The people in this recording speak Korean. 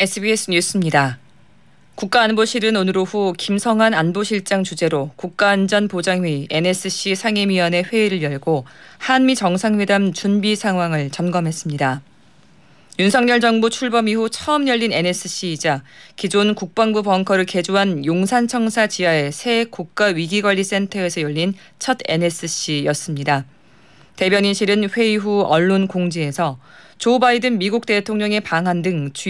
SBS 뉴스입니다. 국가안보실은 오늘 오후 김성한 안보실장 주재로 국가안전보장회의 NSC 상임위원회 회의를 열고 한미 정상회담 준비 상황을 점검했습니다. 윤석열 정부 출범 이후 처음 열린 NSC이자 기존 국방부 벙커를 개조한 용산청사 지하의 새 국가위기관리센터에서 열린 첫 NSC였습니다. 대변인실은 회의 후 언론 공지에서 조 바이든 미국 대통령의 방한 등 주요